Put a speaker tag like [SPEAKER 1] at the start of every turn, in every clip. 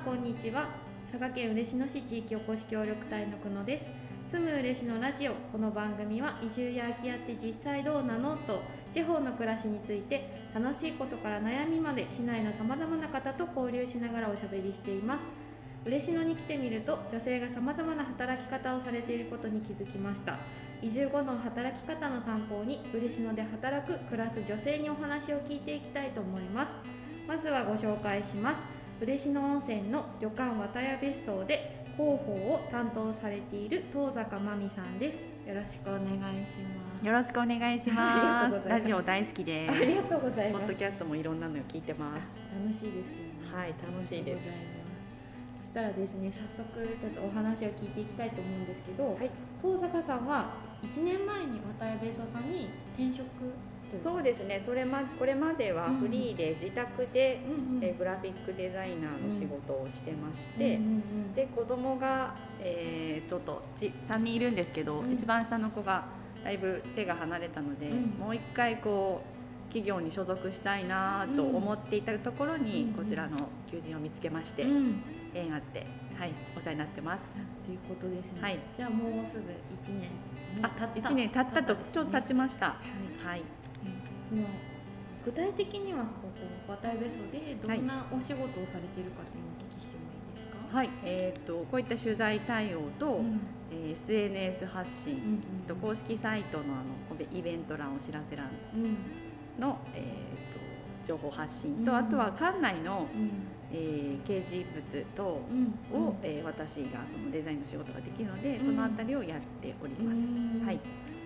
[SPEAKER 1] んこんにちは。佐賀県嬉野市地域おこし協力隊の久野です。住む嬉野ラジオ。この番組は移住や空き家って実際どうなの？と地方の暮らしについて楽しいことから悩みまで市内のさまざまな方と交流しながらおしゃべりしています。嬉野に来てみると女性がさまざまな働き方をされていることに気づきました。移住後の働き方の参考に嬉野で働く暮らす女性にお話を聞いていきたいと思います。まずはご紹介します。嬉野温泉の旅館綿屋別荘で広報を担当されている東坂真美さんですよろしくお願いします
[SPEAKER 2] よろしくお願いし
[SPEAKER 1] ます。
[SPEAKER 2] ラジオ大好きで
[SPEAKER 1] あ
[SPEAKER 2] す。
[SPEAKER 1] りがとうございます
[SPEAKER 2] ポッドキャストもいろんなのを聞いてます。
[SPEAKER 1] 楽しいですよね
[SPEAKER 2] はい、楽しいです。
[SPEAKER 1] そしたらですね早速ちょっとお話を聞いていきたいと思うんですけど、
[SPEAKER 2] はい
[SPEAKER 1] 東坂さんは1年前に綿谷別荘さんに転職
[SPEAKER 2] そうですね。それまこれまではフリーで自宅で、
[SPEAKER 1] うんうん。
[SPEAKER 2] えーグラフィックデザイナーの仕事をしてまして、
[SPEAKER 1] うんうんうん
[SPEAKER 2] で子供が、えーちょっとち3人いるんですけど、
[SPEAKER 1] うん。
[SPEAKER 2] 一番下の子がだいぶ手が離れたので、
[SPEAKER 1] うん。
[SPEAKER 2] もう一回こう企業に所属したいなと思っていたところに、
[SPEAKER 1] うん
[SPEAKER 2] こちらの求人を見つけまして、
[SPEAKER 1] うん。
[SPEAKER 2] 縁あって、はい、お世話になってます。
[SPEAKER 1] ということですね、
[SPEAKER 2] はい。
[SPEAKER 1] じゃあもうすぐ1年。
[SPEAKER 2] あ、一年経ったとちょっと経ち
[SPEAKER 1] ま
[SPEAKER 2] ました。
[SPEAKER 1] はい。
[SPEAKER 2] はい。
[SPEAKER 1] その具体的にはここ綿谷別荘でどんなお仕事をされているかっていうのをお聞きしてもいいですか、
[SPEAKER 2] はい、えっ、とこういった取材対応と、
[SPEAKER 1] うん。
[SPEAKER 2] えー SNS 発信、
[SPEAKER 1] うんうん
[SPEAKER 2] と公式サイトのあのイベント欄お知らせ欄
[SPEAKER 1] うん。
[SPEAKER 2] のえー、と情報発信と、
[SPEAKER 1] うん。
[SPEAKER 2] あとは館内の、
[SPEAKER 1] うん。
[SPEAKER 2] えー掲示物等
[SPEAKER 1] うん
[SPEAKER 2] を、えー私がそのデザインの仕事ができるので、
[SPEAKER 1] うん。
[SPEAKER 2] そのあたりをやっております。
[SPEAKER 1] うん。
[SPEAKER 2] はい。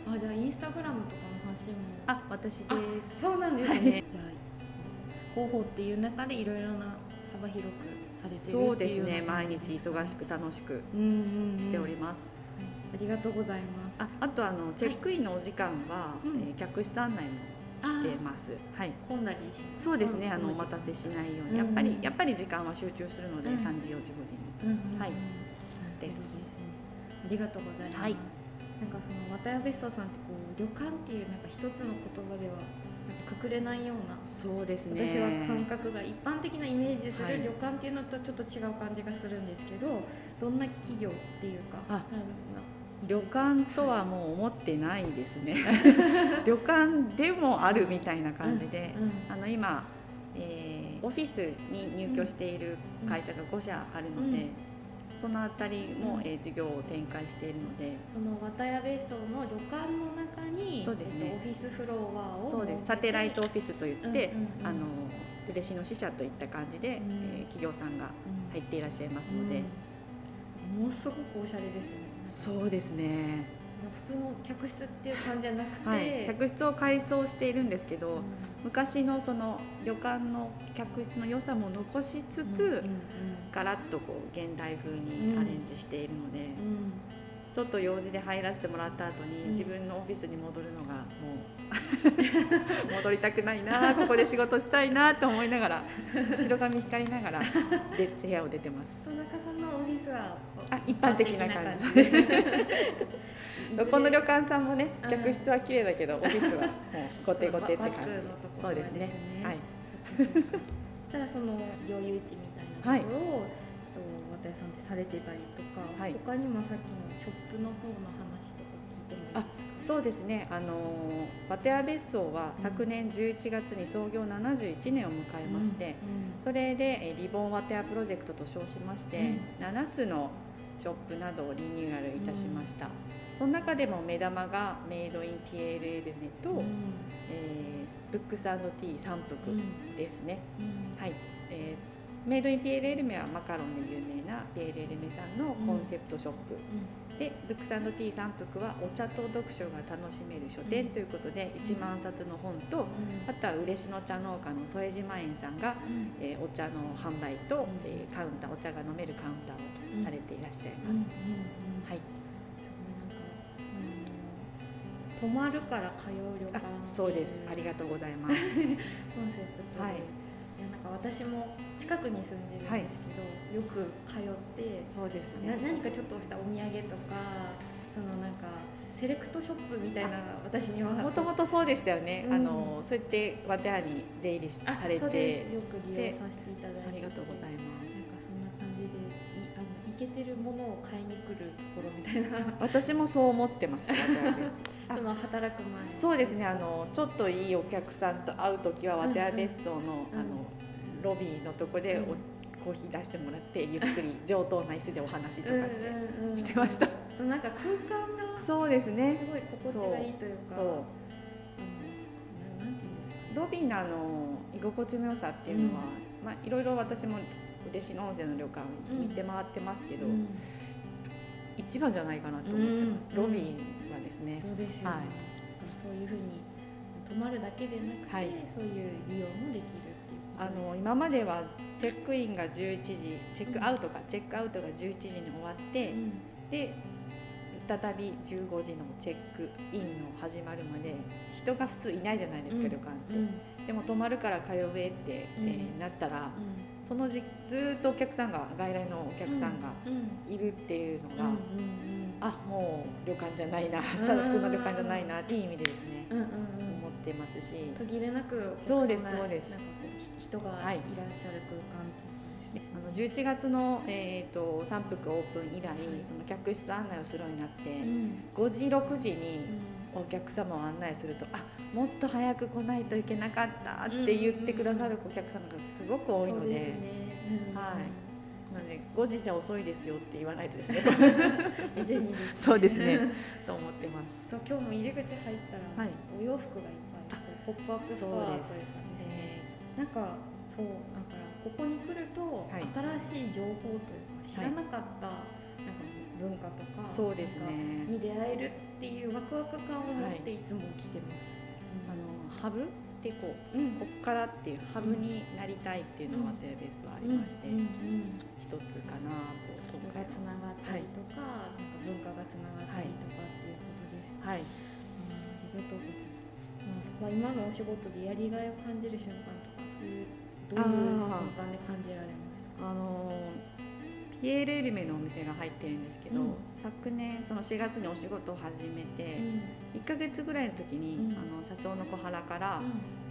[SPEAKER 1] あじゃあインスタグラムとかの発信も。
[SPEAKER 2] あ、私で
[SPEAKER 1] あ
[SPEAKER 2] す。
[SPEAKER 1] そうなんですね、
[SPEAKER 2] はい。
[SPEAKER 1] じゃあ広報っていう中でいろいろな幅広くされてるっていう
[SPEAKER 2] そうですね。毎日忙しく楽しく
[SPEAKER 1] うんうんうん。
[SPEAKER 2] しております。
[SPEAKER 1] ありがとうございます
[SPEAKER 2] あ、あとあのチェックインのお時間は、
[SPEAKER 1] うん。
[SPEAKER 2] えー客室案内もしてます。はい。
[SPEAKER 1] 混んだりし
[SPEAKER 2] そうですね。
[SPEAKER 1] うん
[SPEAKER 2] あのお待たせしないよう
[SPEAKER 1] うん
[SPEAKER 2] に、やっぱりやっぱり時間は集中するので、
[SPEAKER 1] うん。
[SPEAKER 2] 3時4時5時。に。
[SPEAKER 1] うんうんうん。
[SPEAKER 2] はい。
[SPEAKER 1] です。ねありがとうございます、
[SPEAKER 2] はい
[SPEAKER 1] なんかその綿谷別荘さんってこう旅館っていうなんか一つの言葉ではなんかくくれないような
[SPEAKER 2] そうですね。
[SPEAKER 1] 私は感覚が一般的なイメージす
[SPEAKER 2] はい
[SPEAKER 1] る旅館っていうのとちょっと違う感じがするんですけど、どんな企業っていうか
[SPEAKER 2] あ旅館とはもう思ってないですね。旅館でもあるみたいな感じで、
[SPEAKER 1] うん
[SPEAKER 2] あの今、えーオフィスに入居している会社が5社あるので、
[SPEAKER 1] うん
[SPEAKER 2] そのあたりも、
[SPEAKER 1] うん
[SPEAKER 2] えー事業を展開しているので、
[SPEAKER 1] その綿谷別荘の旅館の中に
[SPEAKER 2] そうですね。
[SPEAKER 1] えっと、オフィスフロアを
[SPEAKER 2] そうです。サテライトオフィスといって、
[SPEAKER 1] うんうんうん。
[SPEAKER 2] あの嬉野支社といった感じで、
[SPEAKER 1] うん。
[SPEAKER 2] えー企業さんが
[SPEAKER 1] うん
[SPEAKER 2] 入っていらっしゃいますので、
[SPEAKER 1] うん。ものすごくおしゃれですよね。
[SPEAKER 2] そうですね。
[SPEAKER 1] 普通の客室っていう感じじゃなくて、
[SPEAKER 2] はい、客室を改装しているんですけど、
[SPEAKER 1] うん。
[SPEAKER 2] 昔のその旅館の客室の良さも残しつつ、
[SPEAKER 1] うんうん
[SPEAKER 2] ガラッとこう現代風にアレンジしているので、
[SPEAKER 1] うん。
[SPEAKER 2] ちょっと用事で入らせてもらった後に、
[SPEAKER 1] うん。
[SPEAKER 2] 自分のオフィスに戻るのがもう 戻りたくないなここで仕事したいなと思いながら白髪光りながらで部屋を出てます。
[SPEAKER 1] 戸坂さんのオフィスは
[SPEAKER 2] あ一般的な感じ。
[SPEAKER 1] 一般的な感じ
[SPEAKER 2] どこの旅館さんもね
[SPEAKER 1] うん。
[SPEAKER 2] 客室は綺麗だけど オフィスはもう後手後手って感じ。そうですね。はい。
[SPEAKER 1] そしたらその企業誘致みたいなところを、と綿谷さんってされてたりとか、
[SPEAKER 2] はい。
[SPEAKER 1] 他にもさっきのショップの方の話とか聞いてもいいですか？
[SPEAKER 2] そうですね。あのバテア別荘は昨年11月に創業71年を迎えまして、それでえーリボンワテアプロジェクトと称しまして、
[SPEAKER 1] うん。
[SPEAKER 2] 7つのショップなどをリニューアルいたしました、その中でも目玉がメイドインピエール・エルメと、
[SPEAKER 1] うん。
[SPEAKER 2] えーブックスティー三福
[SPEAKER 1] うん
[SPEAKER 2] ですね、
[SPEAKER 1] うん。
[SPEAKER 2] はい、えーメイドインピエール・エルメはマカロンで有名なピエール・エルメさんのコンセプトショップ、でブックスティー三福はお茶と読書が楽しめる書店ということで、1万冊の本とあとは嬉野茶農家の副島園さんが、
[SPEAKER 1] うん。
[SPEAKER 2] えーお茶の販売と、
[SPEAKER 1] うん。
[SPEAKER 2] えーカウンターお茶が飲めるカウンターをされていらっしゃいます、
[SPEAKER 1] うん。うん。うん。
[SPEAKER 2] はい
[SPEAKER 1] 泊まるから通う旅
[SPEAKER 2] あ
[SPEAKER 1] 館
[SPEAKER 2] そうです。ありがとうございます。
[SPEAKER 1] コンセプトで、
[SPEAKER 2] はい。
[SPEAKER 1] い、やなんか私も近くに住んでるんですけど、よく通って
[SPEAKER 2] そうです
[SPEAKER 1] な
[SPEAKER 2] ね
[SPEAKER 1] 何かちょっとしたお土産とかそのなんかセレクトショップみたいな私には。
[SPEAKER 2] もともとそうでしたよね、
[SPEAKER 1] うん。
[SPEAKER 2] あのそうやってワテアに出入り
[SPEAKER 1] あ
[SPEAKER 2] され
[SPEAKER 1] そうです。
[SPEAKER 2] て
[SPEAKER 1] よく利用させていただいて。
[SPEAKER 2] ありがとうございます。
[SPEAKER 1] なんかそんな感ケてるものを買いに来るところみたいな。
[SPEAKER 2] 私もそう思ってました渡辺
[SPEAKER 1] その働く前
[SPEAKER 2] そうですねあのちょっといいお客さんと会う時は渡辺別荘の,、
[SPEAKER 1] うん。
[SPEAKER 2] あのロビーのとこでお、
[SPEAKER 1] うん。
[SPEAKER 2] コーヒー出してもらってゆっくり 上等な椅子でお話とかって
[SPEAKER 1] うんうんうん。
[SPEAKER 2] してました、
[SPEAKER 1] そうなんか空間がす
[SPEAKER 2] そうですね。
[SPEAKER 1] ごい心地がいいというか。
[SPEAKER 2] そう。ロビーのあの居心地の良さっていうのは、まあいろいろ私も嬉野温泉の旅館見て回ってますけど、
[SPEAKER 1] うん。
[SPEAKER 2] 一番じゃないかなと思ってます、
[SPEAKER 1] うん。
[SPEAKER 2] ロビーね、はい。
[SPEAKER 1] そういうふうに泊まるだけでなくて、
[SPEAKER 2] はい。
[SPEAKER 1] そういう利用もできるっていう
[SPEAKER 2] あの今まではチェックインが11時チェックアウトか、チェックアウトが11時に終わって、
[SPEAKER 1] うん。
[SPEAKER 2] で再び15時のチェックインの始まるまで人が普通いないじゃないですか、
[SPEAKER 1] うん。
[SPEAKER 2] 旅館って、
[SPEAKER 1] うん。
[SPEAKER 2] でも泊まるから通えって、
[SPEAKER 1] うん。
[SPEAKER 2] えーなったら
[SPEAKER 1] う
[SPEAKER 2] そのじずーっとお客さんが外来のお客さんが
[SPEAKER 1] ん。うん。
[SPEAKER 2] いるっていうのが、
[SPEAKER 1] うんうん
[SPEAKER 2] あもう旅館じゃないな。
[SPEAKER 1] ん。
[SPEAKER 2] ただ普通の旅館じゃないな。っていう意味でですね、
[SPEAKER 1] うんうんうん。
[SPEAKER 2] 思ってますし、
[SPEAKER 1] 途切れなく
[SPEAKER 2] そうですそうです。
[SPEAKER 1] なんかこうひ人がいらっ
[SPEAKER 2] はい
[SPEAKER 1] しゃる空間っていう
[SPEAKER 2] あの
[SPEAKER 1] 感じですね。
[SPEAKER 2] 11月の、えー、と三福オープン以来、
[SPEAKER 1] はい。
[SPEAKER 2] その客室案内をするようになって、
[SPEAKER 1] うん。
[SPEAKER 2] 5時6時に
[SPEAKER 1] う
[SPEAKER 2] お客様を案内するとあもっと早く来ないといけなかったって言ってくださるお客様がすごく
[SPEAKER 1] ん
[SPEAKER 2] 多いので,、
[SPEAKER 1] そうですね。うん。
[SPEAKER 2] はいなので5時じゃ遅いですよって言わないとですね。
[SPEAKER 1] 事前にですね。
[SPEAKER 2] そうですね。と思ってます。
[SPEAKER 1] そう今日も入り口入ったら、
[SPEAKER 2] はい。
[SPEAKER 1] お洋服がいっぱいポップアップストアというかですね。なんかそうだからここに来ると、
[SPEAKER 2] はい。
[SPEAKER 1] 新しい情報というか知らなかった、なんか文化とか
[SPEAKER 2] そうですね。
[SPEAKER 1] に出会えるっていうワクワク感を持ってい。つも来てます。
[SPEAKER 2] あのハブ？ってこう
[SPEAKER 1] うん。
[SPEAKER 2] こっからっていうハブになりたいっていうのがテレベースはありまして。
[SPEAKER 1] うんうんうん
[SPEAKER 2] 一つかなと。
[SPEAKER 1] 人がつながったりとか、なんか文化がつながったりとかっていうことです。
[SPEAKER 2] はい。
[SPEAKER 1] うんありがとうございます。まあ、今のお仕事でやりがいを感じる瞬間とか、そういうどういう瞬間で感じられますか？
[SPEAKER 2] あのピエール・エルメのお店が入ってるんですけど、
[SPEAKER 1] うん。
[SPEAKER 2] 昨年その4月にお仕事を始めて、
[SPEAKER 1] うん。
[SPEAKER 2] 1ヶ月ぐらいの時に、
[SPEAKER 1] うん。
[SPEAKER 2] あの社長の小原から、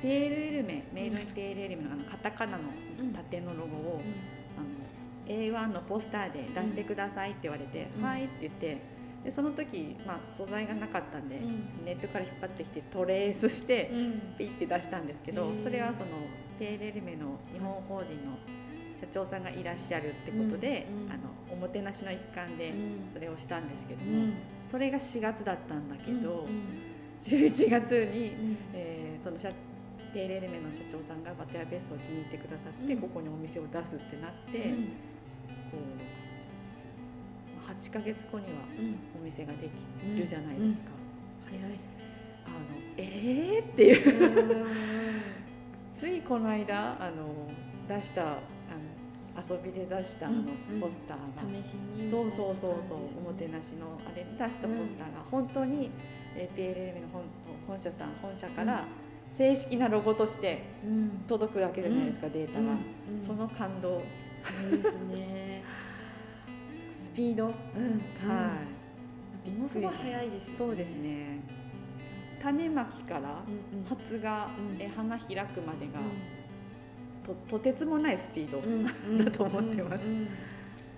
[SPEAKER 2] ピエール・エルメメイドインピエール・エルメのあのカタカナの
[SPEAKER 1] うん。
[SPEAKER 2] 縦のロ A1 のポスターで出してくださいって言われて「
[SPEAKER 1] うん
[SPEAKER 2] はい」って言ってでその時、まあ、素材がなかったんで、
[SPEAKER 1] うん
[SPEAKER 2] ネットから引っ張ってきてトレースして、
[SPEAKER 1] うん
[SPEAKER 2] ピッて出したんですけどそれはそのペーレルメの日本法人の社長さんがいらっしゃるってことで、あのおもてなしの一環で
[SPEAKER 1] うん
[SPEAKER 2] それをしたんですけども、
[SPEAKER 1] うん
[SPEAKER 2] それが4月だったんだけど、
[SPEAKER 1] うん
[SPEAKER 2] 11月に、
[SPEAKER 1] うん
[SPEAKER 2] えーその社ペーレルメの社長さんがバテアベースを気に入ってくださって、
[SPEAKER 1] うん
[SPEAKER 2] ここにお店を出すってなって、
[SPEAKER 1] うん
[SPEAKER 2] こう8ヶ月後には
[SPEAKER 1] うん
[SPEAKER 2] お店ができるじゃないですか。
[SPEAKER 1] 早い。
[SPEAKER 2] あのえーっていう。
[SPEAKER 1] うん
[SPEAKER 2] ついこの間あの出したあの遊びで出したあの
[SPEAKER 1] うん。うん
[SPEAKER 2] ポスターが、
[SPEAKER 1] 試しに。
[SPEAKER 2] そうそうそうそう、おもてなしのあれで出したポスターが本当に、えー PLM の本本社さん本社から正式なロゴとして
[SPEAKER 1] うん。
[SPEAKER 2] 届くわけじゃないですか、データが、
[SPEAKER 1] うん。うん。
[SPEAKER 2] その感動。
[SPEAKER 1] そうですね。
[SPEAKER 2] スピード、
[SPEAKER 1] うん。
[SPEAKER 2] はい。
[SPEAKER 1] い。ものすごい早いですよね。
[SPEAKER 2] そうですね。種まきから
[SPEAKER 1] うんうん。
[SPEAKER 2] 発芽、
[SPEAKER 1] うん。
[SPEAKER 2] え花開くまでが、ととてつもないスピード、
[SPEAKER 1] うん。うん。
[SPEAKER 2] だと思ってます。
[SPEAKER 1] うんうん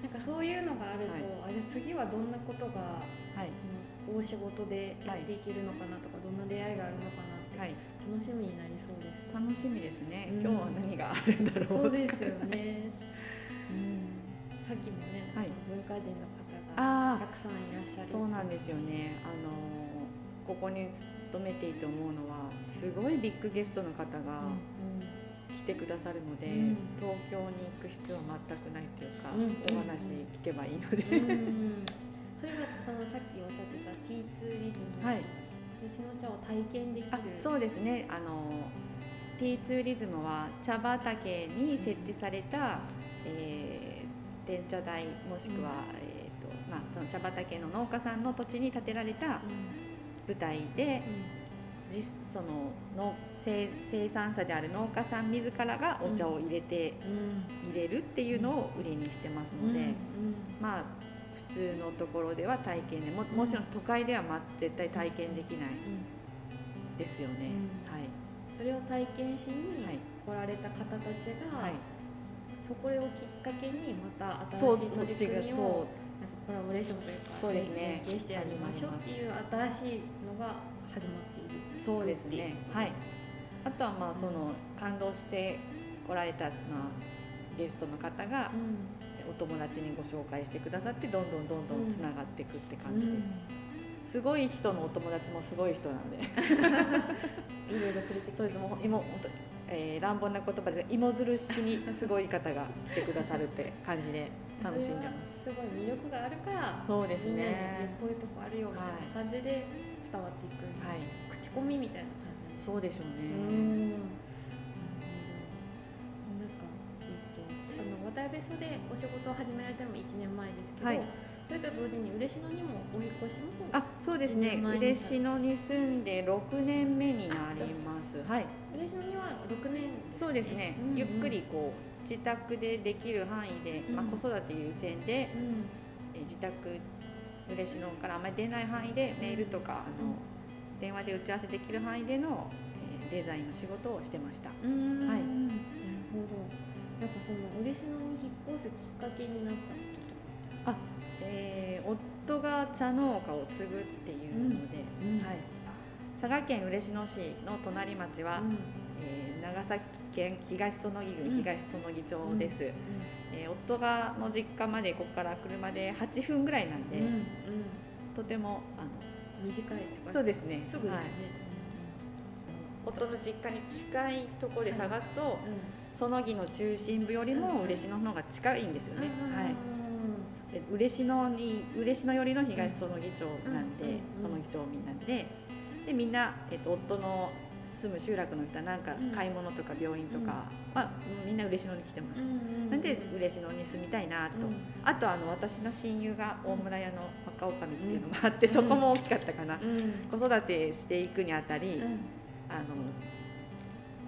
[SPEAKER 1] なんかそういうのがあると、
[SPEAKER 2] はい。
[SPEAKER 1] あじゃあ次はどんなことが、
[SPEAKER 2] はい。
[SPEAKER 1] うん大仕事でやっていけるのかなとか、どんな出会いがあるのかな
[SPEAKER 2] はい、
[SPEAKER 1] 楽しみになりそうです。
[SPEAKER 2] 楽しみですね、
[SPEAKER 1] うん。
[SPEAKER 2] 今日は何があるんだろう。
[SPEAKER 1] そうですよね。うん、さっきもね、なんかその文化人の方が
[SPEAKER 2] あ
[SPEAKER 1] たくさんいらっしゃる。
[SPEAKER 2] あそうなんですよ。ね。あのここに勤めていて思うのはすごいビッグゲストの方が
[SPEAKER 1] うん
[SPEAKER 2] 来てくださるので、
[SPEAKER 1] うん。
[SPEAKER 2] 東京に行く必要は全くないっていうか、
[SPEAKER 1] うん
[SPEAKER 2] お話聞けばいいので、
[SPEAKER 1] うんうんそれがそのさっきおっしゃってた T ツーリズム、
[SPEAKER 2] はい
[SPEAKER 1] 吉野茶を体験できる。
[SPEAKER 2] あそうですね。あの T ツーリズムは茶畑に設置された、えー電茶台もしくは、えーとまあ、その茶畑の農家さんの土地に建てられた
[SPEAKER 1] うん。
[SPEAKER 2] 舞台で
[SPEAKER 1] う
[SPEAKER 2] 実そのの生生産者である農家さん自らがお茶を入れて、
[SPEAKER 1] ん。うん。
[SPEAKER 2] 入れるっていうのを売りにしてますので、まあ普通のところでは体験でももちろん都会では、ま、絶対体験できない
[SPEAKER 1] うん。
[SPEAKER 2] ですよね。
[SPEAKER 1] うん。
[SPEAKER 2] はい。
[SPEAKER 1] それを体験しに
[SPEAKER 2] はい。
[SPEAKER 1] 来られた方たちが、
[SPEAKER 2] はい。
[SPEAKER 1] そこをきっかけにまた
[SPEAKER 2] そう
[SPEAKER 1] 新しい取り組みをなんかコラボレーションというか
[SPEAKER 2] そうですね。
[SPEAKER 1] 連携してやりましょうっていう新しいのが始まっている
[SPEAKER 2] そうですね。はい。あとはまあその感動して来られた、まあ、ゲストの方がお友達にご紹介してくださってどんどんどんどんつながっていくって感じです、すごい人のお友達もすごい人なんで。
[SPEAKER 1] いろいろ連れてきて。
[SPEAKER 2] そうです。もう今本当えー、乱暴な言葉で芋づる式にすごい方が来てくださるって感じで楽しんでます。
[SPEAKER 1] すごい魅力があるから
[SPEAKER 2] そうですね。
[SPEAKER 1] こういうとこあるよみたいな感じで伝わっていく、はい、口コミみたいな感
[SPEAKER 2] じ。そうでしょうね
[SPEAKER 1] の渡辺そでお仕事を始められたのも1年前ですけど、はい、それと同時に嬉野にもお引越しも
[SPEAKER 2] あそうですね。嬉野に住んで6年目になります。はい。
[SPEAKER 1] 嬉野には6年、ね、
[SPEAKER 2] そうですね、うんうん、ゆっくりこう自宅でできる範囲で、まあ、子育て優先で、うん、え自宅嬉野からあまり出ない範囲でメールとか、あの電話で打ち合わせできる範囲での、えデザインの仕事をしてました。はい、なる
[SPEAKER 1] ほどなんかその嬉野に引っ越すきっかけになったこととかあ、
[SPEAKER 2] えー、夫が茶農家を継ぐっていうので、うん。うん、はい、佐賀県嬉野市の隣町は、うん、えー、長崎県東園木郡東園木町です、うん。えー、夫がの実家までここから車で8分ぐらいなんで、とてもあの
[SPEAKER 1] 短いとか
[SPEAKER 2] そうですね。
[SPEAKER 1] すぐですね、はい、
[SPEAKER 2] 夫の実家に近いところで探すと、はいその木の中心部よりも嬉野の方が近いんですよね。はい。嬉野に嬉野寄りの東園木町なんで、その木町民なんで、でみんなえっと夫の住む集落の人はなんか買い物とか病院とか、まあみんな嬉野に来てます。なんで嬉野に住みたいなと。あとあの私の親友が大村屋の若女将っていうのもあって、そこも大きかったかな。子育てしていくにあたり、あの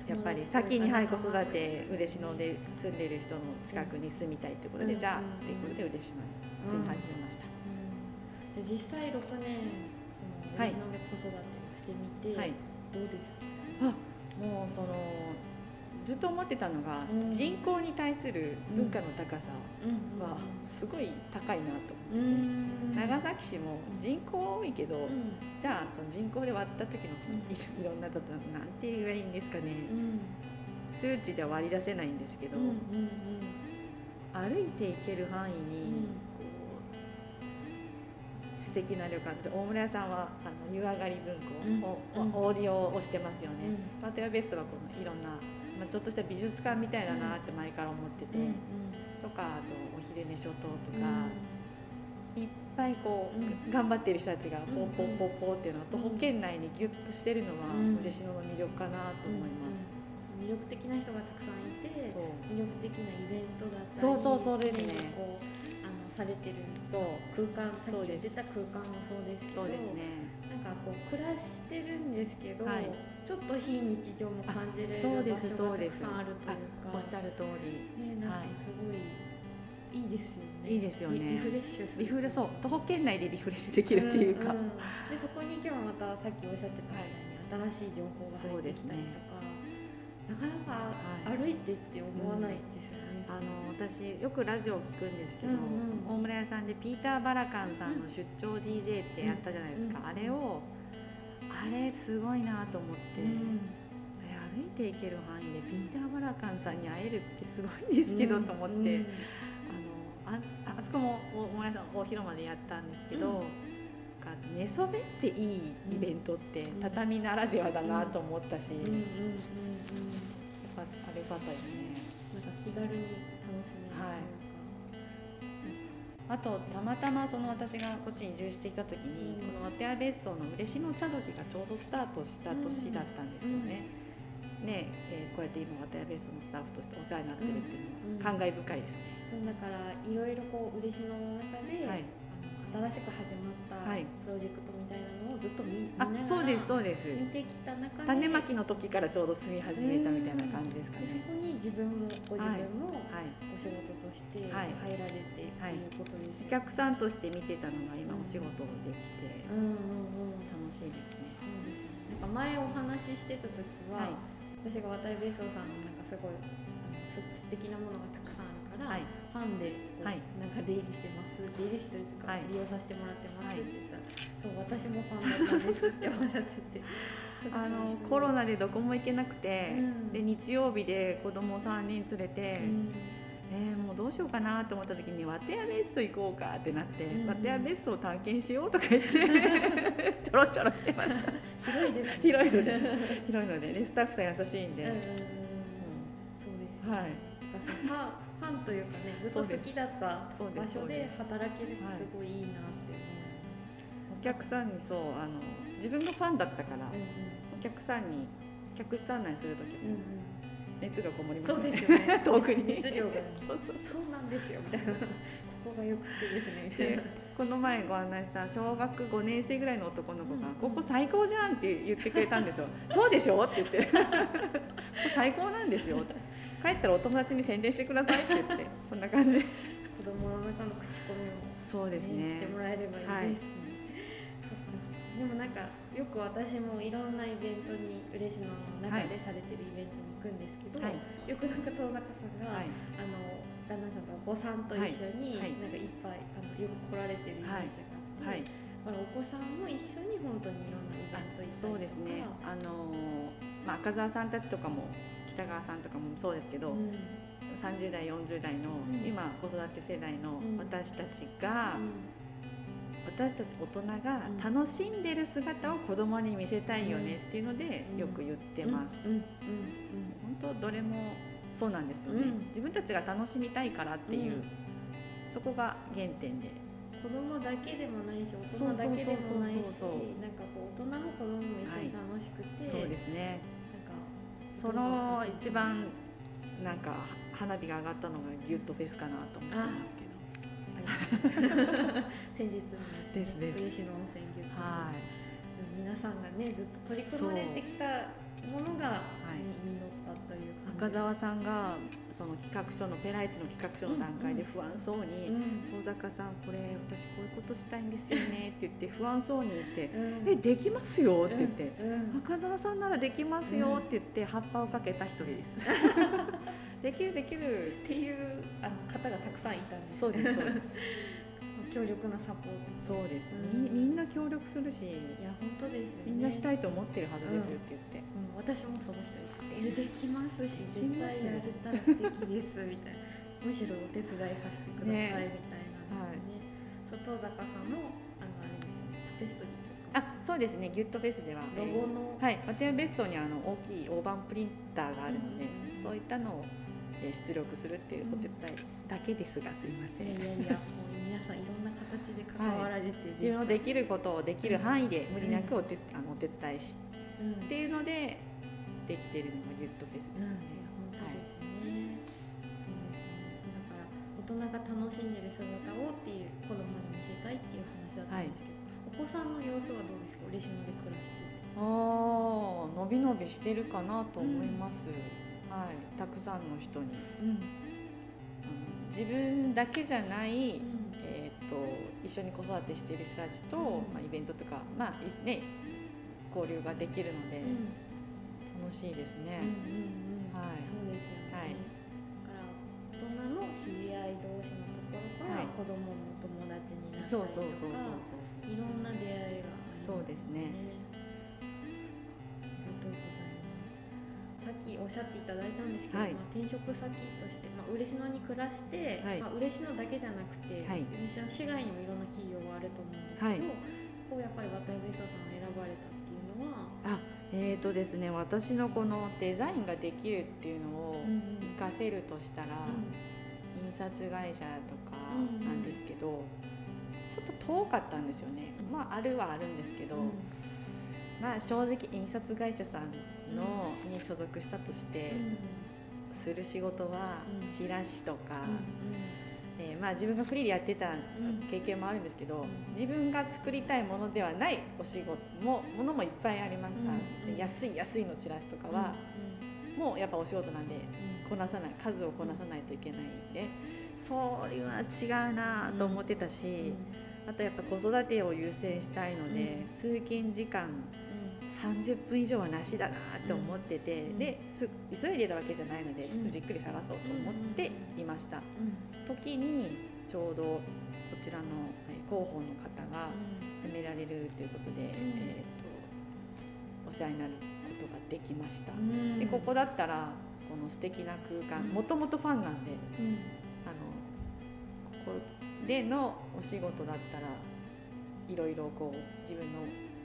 [SPEAKER 2] やっぱり先に、はい、子育て嬉野で住んでる人の近くに住みたいということで、じゃあっていうことで嬉野に住み始めました。
[SPEAKER 1] じゃ実際6年その嬉野で子育てをしてみて、はい、どうですか、
[SPEAKER 2] あもうそのずっと思ってたのが、人口に対する文化の高さはすごい高いなと長崎市も人口多いけど、じゃあその人口で割った時のそのいろんなことなんて言えばいいんですかね、数値じゃ割り出せないんですけど、歩いていける範囲に素敵な旅館大村屋さんはあの湯上がり文庫を、オーディオをしてますよね。うん、渡ベストはこのいろんなまあ、ちょっとした美術館みたいだなって前から思ってて、うんとかあとお昼寝諸島とか、いっぱいこう、頑張ってる人たちがポンポンポンポンっていうのと徒歩圏内にギュッとしてるのは嬉野の魅力かなと思います。
[SPEAKER 1] 魅力的な人がたくさんいて魅力的なイベントだったり
[SPEAKER 2] そうそうそうですね。
[SPEAKER 1] こうあのされてるそう。空間さっき言ってた空間もそうですけどそうですね。なんかこう暮らしてるんですけど、はい。ちょっと非日常も感じれる場所がたくさんあるというか。
[SPEAKER 2] おっしゃる通り、
[SPEAKER 1] ね、なんかすごい、いいですよね。
[SPEAKER 2] いいですよね。
[SPEAKER 1] リフレッシュす
[SPEAKER 2] る。リフレそう。徒歩圏内でリフレッシュできるっていうか。うんうん、
[SPEAKER 1] でそこに行けばまたさっきおっしゃってたみたいに、新しい情報が入ってきたりとか、ね、なかなか歩いてって思わないですよね。
[SPEAKER 2] うん、あの私よくラジオを聞くんですけど、うんうん、大村屋さんでピーター・バラカンさんの出張 DJ ってやったじゃないですか。あれをあれすごいなと思って、うん、歩いていける範囲でピーター・バラカンさんに会えるってすごいんですけど、と思って、あのああそこも大村さん大広間でやったんですけど、寝そべっていいイベントって畳ならではだなと思ったし、やっぱあれよかったですね。
[SPEAKER 1] なんか気軽に楽しめるはい。
[SPEAKER 2] あとたまたまその私がこっちに移住してきた時に、この渡辺別荘の嬉野茶時がちょうどスタートした年だったんですよね。ねえー、こうやって今渡辺別荘のスタッフとしてお世話になってるっていうのは感慨深いですね。
[SPEAKER 1] そうだからいろいろこう嬉野の中で、はい、新しく始まったプロジェクトみたいなのをずっと見,、
[SPEAKER 2] はい、見ながらそうですそうです。
[SPEAKER 1] 見てきた中で
[SPEAKER 2] 種まきの時からちょうど住み始めたみたいな感じですかね。
[SPEAKER 1] そこに自分もご自分もお仕事として入られてっていうことです、
[SPEAKER 2] ね、お客さんとして見てたのが今お仕事できて、楽しいですね。
[SPEAKER 1] そうですね。なんか前お話ししてた時は、私が渡辺ベーソーさんのなんかすごいす素敵なものがたくさんから、
[SPEAKER 2] はい。
[SPEAKER 1] ファンで
[SPEAKER 2] はい。
[SPEAKER 1] なんか出入りしてます出入りしてるとか、
[SPEAKER 2] はい。
[SPEAKER 1] 利用させてもらってます
[SPEAKER 2] はい
[SPEAKER 1] って言ったら、そう私もファンだったんですっておっしゃって。て
[SPEAKER 2] あのコロナでどこも行けなくて、
[SPEAKER 1] うん。
[SPEAKER 2] で日曜日で子供3人連れて、
[SPEAKER 1] うん。
[SPEAKER 2] えーもうどうしようかなと思った時にワテヤベスト行こうかってなって、
[SPEAKER 1] うん。
[SPEAKER 2] ワテヤベストを探検しようとか言って ちょろちょろしてました。
[SPEAKER 1] 広いですね。
[SPEAKER 2] 広いので広いのでね。スタッフさん優しいんで、
[SPEAKER 1] うんうんそうです
[SPEAKER 2] んはい
[SPEAKER 1] ファンというかねずっと好きだった場所で働けるってすごいいいなって
[SPEAKER 2] お客さんにそうあの自分がファンだったから、
[SPEAKER 1] 思います。
[SPEAKER 2] お客さんに客室案内する時
[SPEAKER 1] うんうん。
[SPEAKER 2] も熱がこもります
[SPEAKER 1] そうですよね。
[SPEAKER 2] 遠くに。
[SPEAKER 1] 熱量が。
[SPEAKER 2] そう
[SPEAKER 1] なんですよ。みたいな。ここがよくてですね。
[SPEAKER 2] この前ご案内した小学5年生ぐらいの男の子が
[SPEAKER 1] うん「
[SPEAKER 2] ここ最高じゃん」って言ってくれたんですよ「そうでしょ?」って言って「ここ最高なんですよ」帰ったらお友達に宣伝してくださいって言って そんな感じ。
[SPEAKER 1] 子供の中の口コミを、
[SPEAKER 2] そうですね。
[SPEAKER 1] してもらえればいいですね。そっかでもなんかよく私もいろんなイベントに嬉野の中でされてるイベントに行くんですけど、
[SPEAKER 2] はい。
[SPEAKER 1] よくなんか遠坂さんが、
[SPEAKER 2] はい。
[SPEAKER 1] あの旦那さんとお子さんと一緒に、
[SPEAKER 2] はい。はい。
[SPEAKER 1] なんかいっぱいあのよく来られてるイメージがあって、
[SPEAKER 2] はい。
[SPEAKER 1] だからお子さんも一緒に本当にいろんなイベント行ったりとか。
[SPEAKER 2] そうですね。あのーまあ、赤澤さんたちとかも北川さんとかもそうですけど、
[SPEAKER 1] うん。
[SPEAKER 2] 30代40代の、
[SPEAKER 1] うん。
[SPEAKER 2] 今子育て世代の
[SPEAKER 1] うん。
[SPEAKER 2] 私たちが、
[SPEAKER 1] うん。
[SPEAKER 2] 私たち大人が楽しんでる姿を子供に見せたいよねっていうので、
[SPEAKER 1] うん。
[SPEAKER 2] よく言ってます。本当どれもそうなんですよね、
[SPEAKER 1] うん。
[SPEAKER 2] 自分たちが楽しみたいからっていう、
[SPEAKER 1] うん。
[SPEAKER 2] そこが原点で。
[SPEAKER 1] 子供だけでもないし大人だけでもないしなんかこう大人も子供も一緒に楽しくて、
[SPEAKER 2] そうですねその一番なんか花火が上がったのがギュッとフェスかなと思ってますけど。
[SPEAKER 1] 先日の
[SPEAKER 2] で。すです。
[SPEAKER 1] 嬉野温泉牛と。
[SPEAKER 2] はい。
[SPEAKER 1] 皆さんがねずっと取り組まれてきたものが
[SPEAKER 2] い。
[SPEAKER 1] み実ったという感じ。
[SPEAKER 2] 赤澤さんがその企画書のペライチの企画書の段階で不安そうに
[SPEAKER 1] うん「
[SPEAKER 2] 遠坂さんこれ私こういうことしたいんですよね」って言って不安そうに言って「
[SPEAKER 1] うん
[SPEAKER 2] えできますよ」って言って
[SPEAKER 1] うん。うん
[SPEAKER 2] 赤澤さんならできますよって言って葉っぱをかけた一人です。できるできる。
[SPEAKER 1] っていうあの方がたくさんいたんです
[SPEAKER 2] そうですそうです。
[SPEAKER 1] 強力なサポート。
[SPEAKER 2] そうです。
[SPEAKER 1] うん。
[SPEAKER 2] みみんな協力するし、
[SPEAKER 1] いや本当ですよね。
[SPEAKER 2] みんなしたいと思ってるはずですって言って。
[SPEAKER 1] うん、私もその人にできますし絶対やれたら素敵ですみたいな。むしろお手伝いさせてくださいみたいな
[SPEAKER 2] ね。
[SPEAKER 1] ね。そう遠坂さんのあのあれですよねタペストリーというか。
[SPEAKER 2] あ、そうですね。ギュッとフェスでは。
[SPEAKER 1] ロゴの、
[SPEAKER 2] はい、松山別荘にあの大きい大判プリンターがあるので、
[SPEAKER 1] うん。
[SPEAKER 2] そういったのを、えー出力するっていうお手伝いだけですが、すいません。
[SPEAKER 1] いやいやもう皆さんいろんな形で関わられてです
[SPEAKER 2] 自分のできることをできる範囲で
[SPEAKER 1] ん
[SPEAKER 2] 無理なくお手,、あのお手伝いし
[SPEAKER 1] うん、
[SPEAKER 2] っていうのでできてるのがギュッとフェスですね。
[SPEAKER 1] 本当ですね、そうですね。そうだから大人が楽しんでる姿をっていう子供に見せたいっていう話だったんですけど、お子さんの様子はどうですか？嬉野で暮らしてて。
[SPEAKER 2] ああ、伸び伸びしてるかなと思います。はい、たくさんの人に、
[SPEAKER 1] うん。
[SPEAKER 2] うん。自分だけじゃない、えー、と一緒に子育てしている人たちと、
[SPEAKER 1] うん。
[SPEAKER 2] まあ、イベントとか、まあいね、交流ができるので、
[SPEAKER 1] うん
[SPEAKER 2] 楽しいですね。はい。
[SPEAKER 1] そうですよね、
[SPEAKER 2] はい。
[SPEAKER 1] だから大人の知り合い同士のところから
[SPEAKER 2] はい。
[SPEAKER 1] 子供の友達になったり
[SPEAKER 2] そ
[SPEAKER 1] とか。いろんな出会いがあります
[SPEAKER 2] そうですね。
[SPEAKER 1] ありがとうございますさっきおっしゃっていただいたんですけど、
[SPEAKER 2] はい。
[SPEAKER 1] まあ、転職先として、まあ、嬉野に暮らして、
[SPEAKER 2] はい。
[SPEAKER 1] まあ、嬉野だけじゃなくて、
[SPEAKER 2] はい。
[SPEAKER 1] 嬉野市外にもいろんな企業があると思うんですけど、
[SPEAKER 2] はい。
[SPEAKER 1] そこをやっぱり渡辺さんが選ばれた
[SPEAKER 2] えーとですね、私のこのデザインができるっていうのを
[SPEAKER 1] うん
[SPEAKER 2] 活かせるとしたら、印刷会社とかなんですけど、ちょっと遠かったんですよね。まああるはあるんですけど、まあ正直印刷会社さんのに所属したとして、する仕事は
[SPEAKER 1] うん。
[SPEAKER 2] チラシとか、えーまあ自分がフリーでやってた経験もあるんですけど、
[SPEAKER 1] うん
[SPEAKER 2] 自分が作りたいものではないお仕事もものもいっぱいあります、
[SPEAKER 1] うんうん。
[SPEAKER 2] 安い安いのチラシとかは、もうやっぱお仕事なんでこなさない数をこなさないといけないんで、それは違うなと思ってたし、あとやっぱ子育てを優先したいので、通勤時間30分以上はなしだなって思ってて、
[SPEAKER 1] うん。
[SPEAKER 2] です急いでたわけじゃないのでちょっとじっくり探そうと思っていました、時にちょうどこちらのえー広報の方が辞められるということで、えー、とお世話になることができました、でここだったらこの素敵な空間
[SPEAKER 1] うん。
[SPEAKER 2] もともとファンなんで
[SPEAKER 1] うん。
[SPEAKER 2] あのここでのお仕事だったらいろいろこう自分の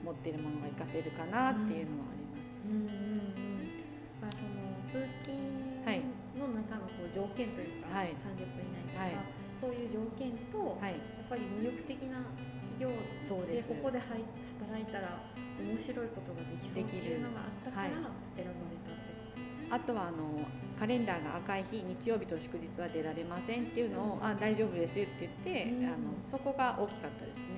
[SPEAKER 2] 持っているものが活かせるかなっていうのはあります。
[SPEAKER 1] うんうんうん。まあその通勤
[SPEAKER 2] はい。
[SPEAKER 1] の中のこう条件というか、
[SPEAKER 2] はい。
[SPEAKER 1] 30分以内とか、
[SPEAKER 2] はい。
[SPEAKER 1] そういう条件と、
[SPEAKER 2] はい、
[SPEAKER 1] やっぱり魅力的な企業
[SPEAKER 2] で
[SPEAKER 1] ここではい働いたら面白いことができそうっていうのがあったから選ばれたってこと
[SPEAKER 2] あとはあのカレンダーが赤い日日曜日と祝日は出られませんっていうのを、
[SPEAKER 1] うん。
[SPEAKER 2] あ大丈夫ですって言って、
[SPEAKER 1] うん。
[SPEAKER 2] あのそこが大きかったですね。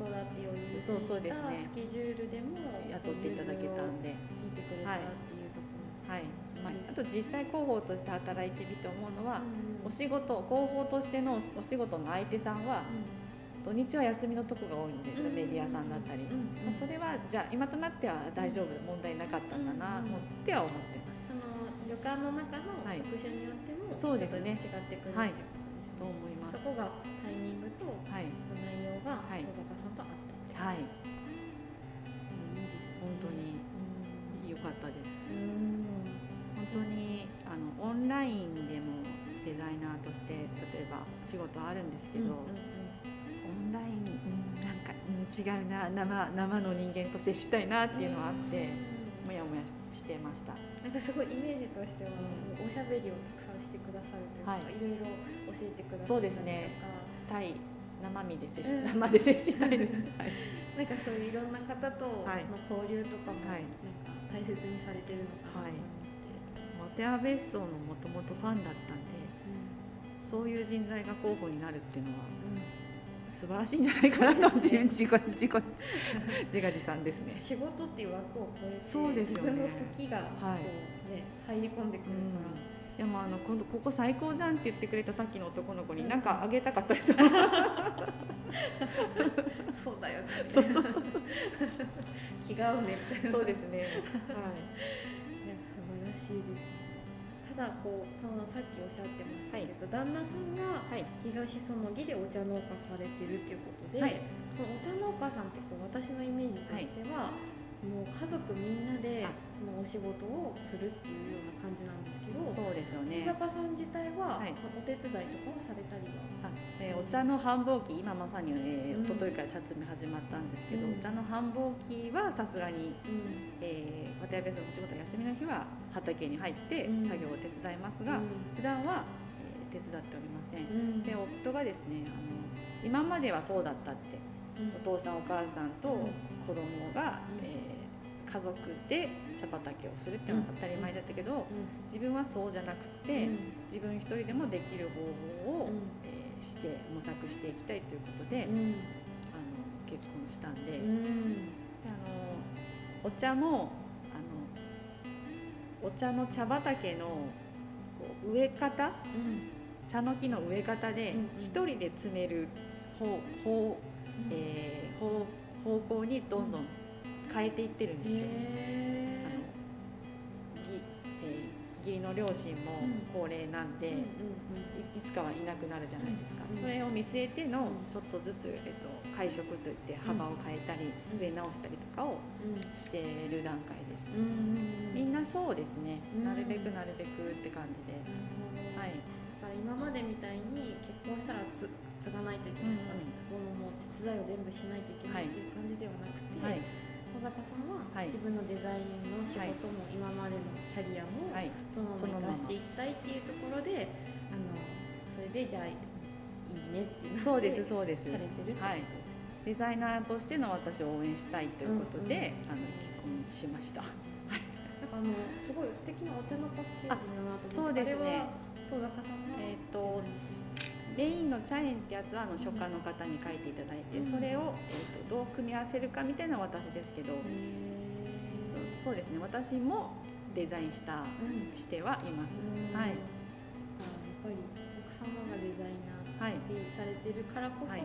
[SPEAKER 1] 子育てを優先したスケジュールでも
[SPEAKER 2] 雇っていただけたんで、
[SPEAKER 1] 聞いてくれたっていうところ
[SPEAKER 2] はい。まあ、あと実際広報として働いてみて思うのは、
[SPEAKER 1] うん
[SPEAKER 2] お仕事広報としてのお仕事の相手さんは土日は休みのとこが多いので、
[SPEAKER 1] うん
[SPEAKER 2] メディアさんだったり、
[SPEAKER 1] うん
[SPEAKER 2] まあ、それはじゃあ今となっては大丈夫問題なかったんだなと思っては思ってます。
[SPEAKER 1] その旅館の中の
[SPEAKER 2] はい。
[SPEAKER 1] 職種によっても
[SPEAKER 2] そうですね。
[SPEAKER 1] 違ってくる
[SPEAKER 2] はい
[SPEAKER 1] ってことですね、
[SPEAKER 2] そう思います。
[SPEAKER 1] そ。こがタイミングと
[SPEAKER 2] はい
[SPEAKER 1] が
[SPEAKER 2] はい。
[SPEAKER 1] 戸坂さんとあった
[SPEAKER 2] はい。
[SPEAKER 1] いいですね。
[SPEAKER 2] 本当に
[SPEAKER 1] うん。
[SPEAKER 2] 良かったです。
[SPEAKER 1] うん。
[SPEAKER 2] 本当にあのオンラインでもデザイナーとして例えば仕事あるんですけど、
[SPEAKER 1] うんうん
[SPEAKER 2] オンライン、うん、なんか、うん、違うな生生の人間と接したいなっていうのはあって、もやもやしてました。
[SPEAKER 1] なんかすごいイメージとしては、
[SPEAKER 2] うん。
[SPEAKER 1] すごいおしゃべりをたくさんしてくださるというか、
[SPEAKER 2] はい。
[SPEAKER 1] い、ろいろ教えてくださ
[SPEAKER 2] そう
[SPEAKER 1] る
[SPEAKER 2] ですね。対生身で接し、
[SPEAKER 1] うん。
[SPEAKER 2] 生で接したいです。はい。
[SPEAKER 1] なんかそういういろんな方との
[SPEAKER 2] はい。
[SPEAKER 1] 交流とかも、
[SPEAKER 2] はい。
[SPEAKER 1] なんか大切にされてるのかなと思って、
[SPEAKER 2] モテア別荘のもともとファンだったんで、そういう人材が候補になるっていうのは
[SPEAKER 1] うん。うん
[SPEAKER 2] 素晴らしいんじゃないかなと自分自己自己自画自賛ですね。
[SPEAKER 1] 仕事っていう枠を超えて
[SPEAKER 2] そうですよね。
[SPEAKER 1] 自分の好きがこう、
[SPEAKER 2] はい。
[SPEAKER 1] ね入り込んでくるから、
[SPEAKER 2] でもあの今度ここ最高じゃんって言ってくれたさっきの男の子
[SPEAKER 1] うん
[SPEAKER 2] になんかあげたかったです。
[SPEAKER 1] そうだよね 気が合うねみたいな
[SPEAKER 2] そうですね。はい。
[SPEAKER 1] いや素晴らしいですただこうそのさっきおっしゃってましたけど、旦那さんが
[SPEAKER 2] はい。
[SPEAKER 1] 東そのぎでお茶農家されてるっていうことで、
[SPEAKER 2] はい
[SPEAKER 1] そのお茶農家さんってこう私のイメージとしては、もう家族みんなで
[SPEAKER 2] あ。
[SPEAKER 1] そのお仕事をするっていうような感じなんですけど
[SPEAKER 2] そうですよね。
[SPEAKER 1] 戸。坂さん自体は、お手伝いとかはされたりは？
[SPEAKER 2] あえーお茶の繁忙期今まさに、えー、
[SPEAKER 1] うん。
[SPEAKER 2] 一昨日から茶摘み始まったんですけど、
[SPEAKER 1] うん。
[SPEAKER 2] お茶の繁忙期はさすがに、
[SPEAKER 1] うん。
[SPEAKER 2] えー、渡辺さんのお仕事休みの日は畑に入って
[SPEAKER 1] うん。
[SPEAKER 2] 作業を手伝いますが、普段は、えー手伝っておりません。
[SPEAKER 1] うん。
[SPEAKER 2] で夫がですねあの今まではそうだったって
[SPEAKER 1] うん。
[SPEAKER 2] お父さんお母さんと
[SPEAKER 1] うん。
[SPEAKER 2] 子供が、
[SPEAKER 1] うん。
[SPEAKER 2] えー家族で茶畑をするっていうのが当たり前だったけど、自分はそうじゃなくて、自分一人でもできる方法を、
[SPEAKER 1] うん。
[SPEAKER 2] えーして模索していきたいということで、
[SPEAKER 1] うん。
[SPEAKER 2] あの結婚したんで,あのお茶もあのお茶の茶畑のこう植え方
[SPEAKER 1] うん。
[SPEAKER 2] 茶の木の植え方で
[SPEAKER 1] うんうん。
[SPEAKER 2] 一人で詰める方方,、えー方方向にどんどん変えていってるんですよ。義理の両親も
[SPEAKER 1] うん。
[SPEAKER 2] 高齢なんで、いいつかはいなくなるじゃないですか、
[SPEAKER 1] うん
[SPEAKER 2] それを見据えての
[SPEAKER 1] うん。
[SPEAKER 2] ちょっとずつ、えっと、会食といって幅を変えたり、
[SPEAKER 1] うん。
[SPEAKER 2] 植え直したりとかを
[SPEAKER 1] うん。
[SPEAKER 2] している段階です、みんなそうですね、
[SPEAKER 1] うん。
[SPEAKER 2] なるべくなるべくって感じで、はい。
[SPEAKER 1] だから今までみたいに結婚したらつ継がないといけないとか、そこのもう手伝いを全部しないといけないっていう感じではなくて、
[SPEAKER 2] はい。
[SPEAKER 1] 小坂さんは
[SPEAKER 2] はい。
[SPEAKER 1] 自分のデザインの仕事も今までのキャリアも
[SPEAKER 2] はい。
[SPEAKER 1] そのまま生かしていきたいっていうところであのそれでじゃあいいねっていうの
[SPEAKER 2] そうですそうです。
[SPEAKER 1] されてるってこと
[SPEAKER 2] はい。
[SPEAKER 1] です、
[SPEAKER 2] デザイナーとしての私を応援したいということで、
[SPEAKER 1] うんうん。
[SPEAKER 2] あの結婚しました。
[SPEAKER 1] あのすごい素敵なお茶のパッケージだなと
[SPEAKER 2] そう
[SPEAKER 1] 思って
[SPEAKER 2] ですね。
[SPEAKER 1] 坂さんが
[SPEAKER 2] えっ、とメインのチャインってやつはあの書家の方に書いていただいて、
[SPEAKER 1] うん。
[SPEAKER 2] それを、えー、とどう組み合わせるかみたいな私ですけど、そうそうですね私もデザインした
[SPEAKER 1] うん
[SPEAKER 2] してはいます、
[SPEAKER 1] うん。
[SPEAKER 2] はい。
[SPEAKER 1] あやっぱり奥様がデザイナー
[SPEAKER 2] はい
[SPEAKER 1] ってされてるからこそ、
[SPEAKER 2] はい。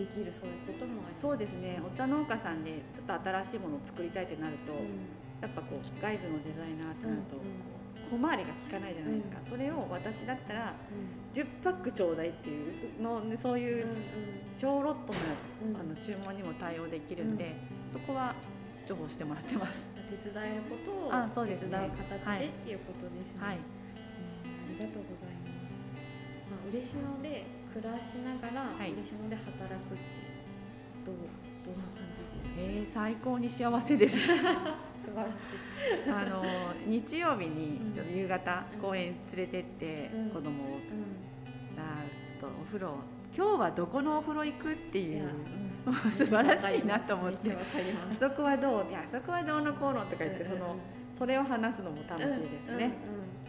[SPEAKER 1] デできるそういうこともあります
[SPEAKER 2] そうですねお茶農家さんでちょっと新しいものを作りたいってなると、やっぱこう外部のデザイナーってなると、小回りが効かないじゃないですか、それを私だったら10パックちょうだいっていうのそういう小ロットの,、あの注文にも対応できるんで、そこは重宝してもらってます。
[SPEAKER 1] 手伝えることを手伝う形でっていうことですね、はい、ありがとうございます、まあ、嬉野で暮らしながら嬉野で働くってどうどんな感じですか、
[SPEAKER 2] えー、最高に幸せです
[SPEAKER 1] 素晴らしい。
[SPEAKER 2] あの日曜日にちょっと夕方公園連れてって子供を、うん、あちょっとお風呂。今日はどこのお風呂行くっていう、うん、素晴らしいなと思って。あそこはどう？いやあそこはどうのこうのとか言って、そのそれを話すのも楽しいですね。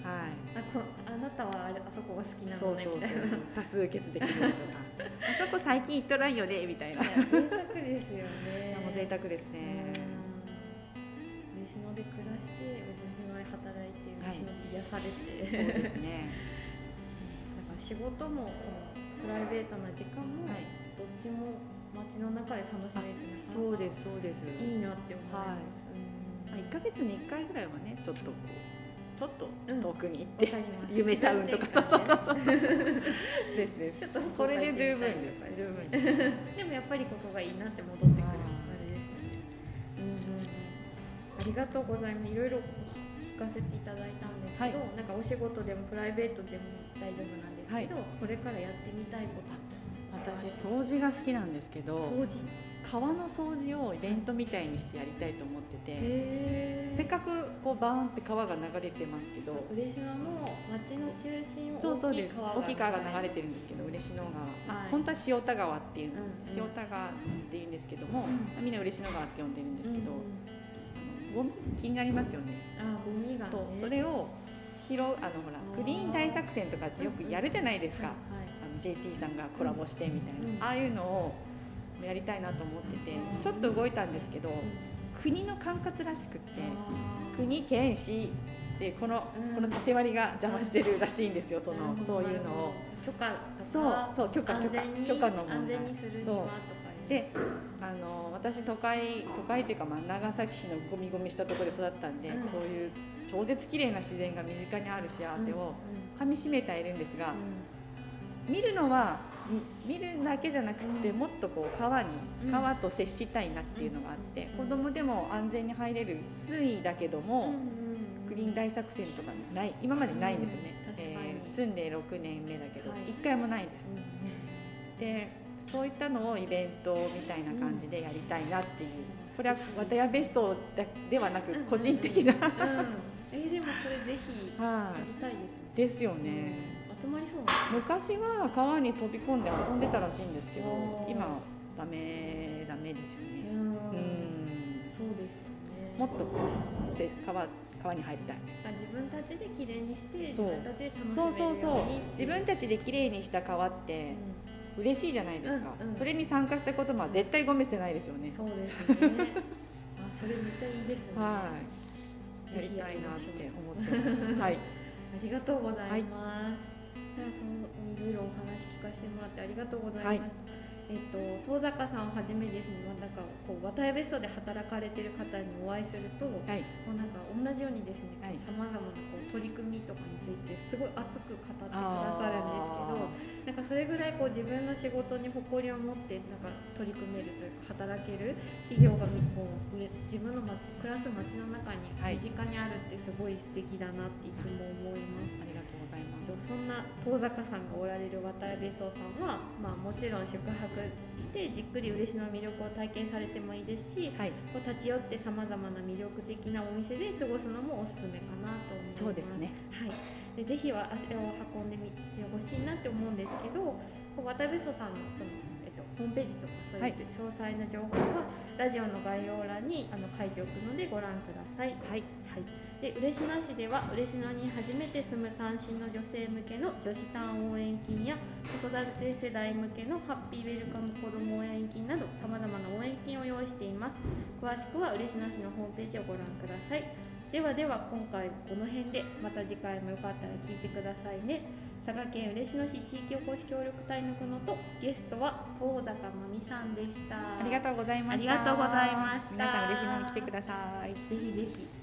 [SPEAKER 2] はい。
[SPEAKER 1] あこあなたはあれあそこが好きなのねみたいな。
[SPEAKER 2] 多数決できるとか。あそこ最近行っとらんよねみたいな。贅
[SPEAKER 1] 沢ですよね。
[SPEAKER 2] もう贅沢ですね。
[SPEAKER 1] 嬉野で暮らして嬉野で働いて嬉野で癒されて、
[SPEAKER 2] そうですね。
[SPEAKER 1] なんか仕事もそのプライベートな時間も、どっちも街の中で楽しめるって
[SPEAKER 2] そうですそうです。
[SPEAKER 1] いいなって思います、
[SPEAKER 2] はい、1か月に1回ぐらいはねちょっとこうちょっと遠くに行って、うん、夢タウンとかそうそうそう ですねちょっとそれで十分です。十分
[SPEAKER 1] でもやっぱりここがいいなって戻ってくるありがとうございます。いろいろ聞かせていただいたんですけど、はい、なんかお仕事でもプライベートでも大丈夫なんですけど、はい、これからやってみたいこと
[SPEAKER 2] 私掃除が好きなんですけど
[SPEAKER 1] 掃除。
[SPEAKER 2] 川の掃除をイベントみたいにしてやりたいと思ってて、せっかくこうバーンって川が流れてますけど
[SPEAKER 1] 嬉野の町の中心
[SPEAKER 2] を大きい川が。大きい川が流れてるんですけど嬉野川、はい、本当は塩田川っていう、うんうん、塩田川っていうんですけども、うん、みんな嬉野川って呼んでるんですけど、うんゴミ気になりますよね。
[SPEAKER 1] あゴミが、ね、
[SPEAKER 2] そうそれを拾うあのほらクリーン大作戦とかってよくやるじゃないですか、あの JT さんがコラボしてみたいな、ああいうのをやりたいなと思っててちょっと動いたんですけど、国の管轄らしくって国県市でこの、この縦割りが邪魔してるらしいんですよその、そういうのを。
[SPEAKER 1] 許可
[SPEAKER 2] そうそう許可許可。許可の
[SPEAKER 1] 安全にするにはとか
[SPEAKER 2] であの私都会都会っていうか、まあ、長崎市のゴミゴミしたところで育ったんで、うん、こういう超絶綺麗な自然が身近にある幸せをかみしめているんですが、うん、見るのは見るだけじゃなくて、うん、もっとこう川に川と接したいなっていうのがあって、子供でも安全に入れる水位だけども、グリーン大作戦とかない今までないんですよね、えー、住んで6年目だけど、はい、1回もないです。でそういったのをイベントみたいな感じでやりたいなっていう、これは綿谷別荘ではなく個人的な、うん。うん、
[SPEAKER 1] えー、でもそれぜひやりたいですね、
[SPEAKER 2] ですよね、
[SPEAKER 1] 集まりそう
[SPEAKER 2] 昔は川に飛び込んで遊んでたらしいんですけど今ダメダメですよね。うん。
[SPEAKER 1] そうですよね。
[SPEAKER 2] もっとせ川川に入りたい。
[SPEAKER 1] 自分たちで綺麗にして自分たちで楽しめるようにそうそうそう。
[SPEAKER 2] 自分たちで綺麗にした川って、うん嬉しいじゃないですか、うんうん、それに参加したことも絶対ゴミ捨てないですよね。
[SPEAKER 1] そうですね。あそれめっちゃいいですね。
[SPEAKER 2] はい。やりたいなって思ってます。はい。あ
[SPEAKER 1] りがとうございます、はい、じゃあそのいろいろお話聞かせてもらってありがとうございました、はいえっと、遠坂さんをはじめですね、まあ、なんかこう渡辺別荘で働かれてる方にお会いすると、はい、もうなんか同じようにですねさまざまなこう取り組みとかについてすごい熱く語ってくださるんですけどなんかそれぐらいこう自分の仕事に誇りを持ってなんか取り組めるというか働ける企業がこう自分の街暮らす街の中に身近にあるってすごい素敵だなっていつも思います。
[SPEAKER 2] ありがと
[SPEAKER 1] そんな遠坂さんがおられる渡辺別荘さんは、まあ、もちろん宿泊してじっくり嬉野の魅力を体験されてもいいですし、はい、こう立ち寄ってさまざまな魅力的なお店で過ごすのもおすすめかなと思います。
[SPEAKER 2] そうですね、
[SPEAKER 1] はい、でぜひは足を運んでみてほしいなって思うんですけど渡辺別荘さんのそのホームページとかそういう詳細な情報は、ラジオの概要欄にあの書いておくのでご覧ください。はい、はいで嬉野市では嬉野に初めて住む単身の女性向けの女子単応援金や子育て世代向けのハッピーウェルカム子ども応援金などさまざまな応援金を用意しています。詳しくは嬉野市のホームページをご覧ください。ではでは今回はこの辺でまた次回もよかったら聞いてくださいね。佐賀県嬉野市地域おこし協力隊の久野とゲストは遠坂真美さんでした。
[SPEAKER 2] ありがとうございました。
[SPEAKER 1] ありがとうございました。
[SPEAKER 2] 皆さん嬉しいのに来てください。
[SPEAKER 1] ぜひぜひ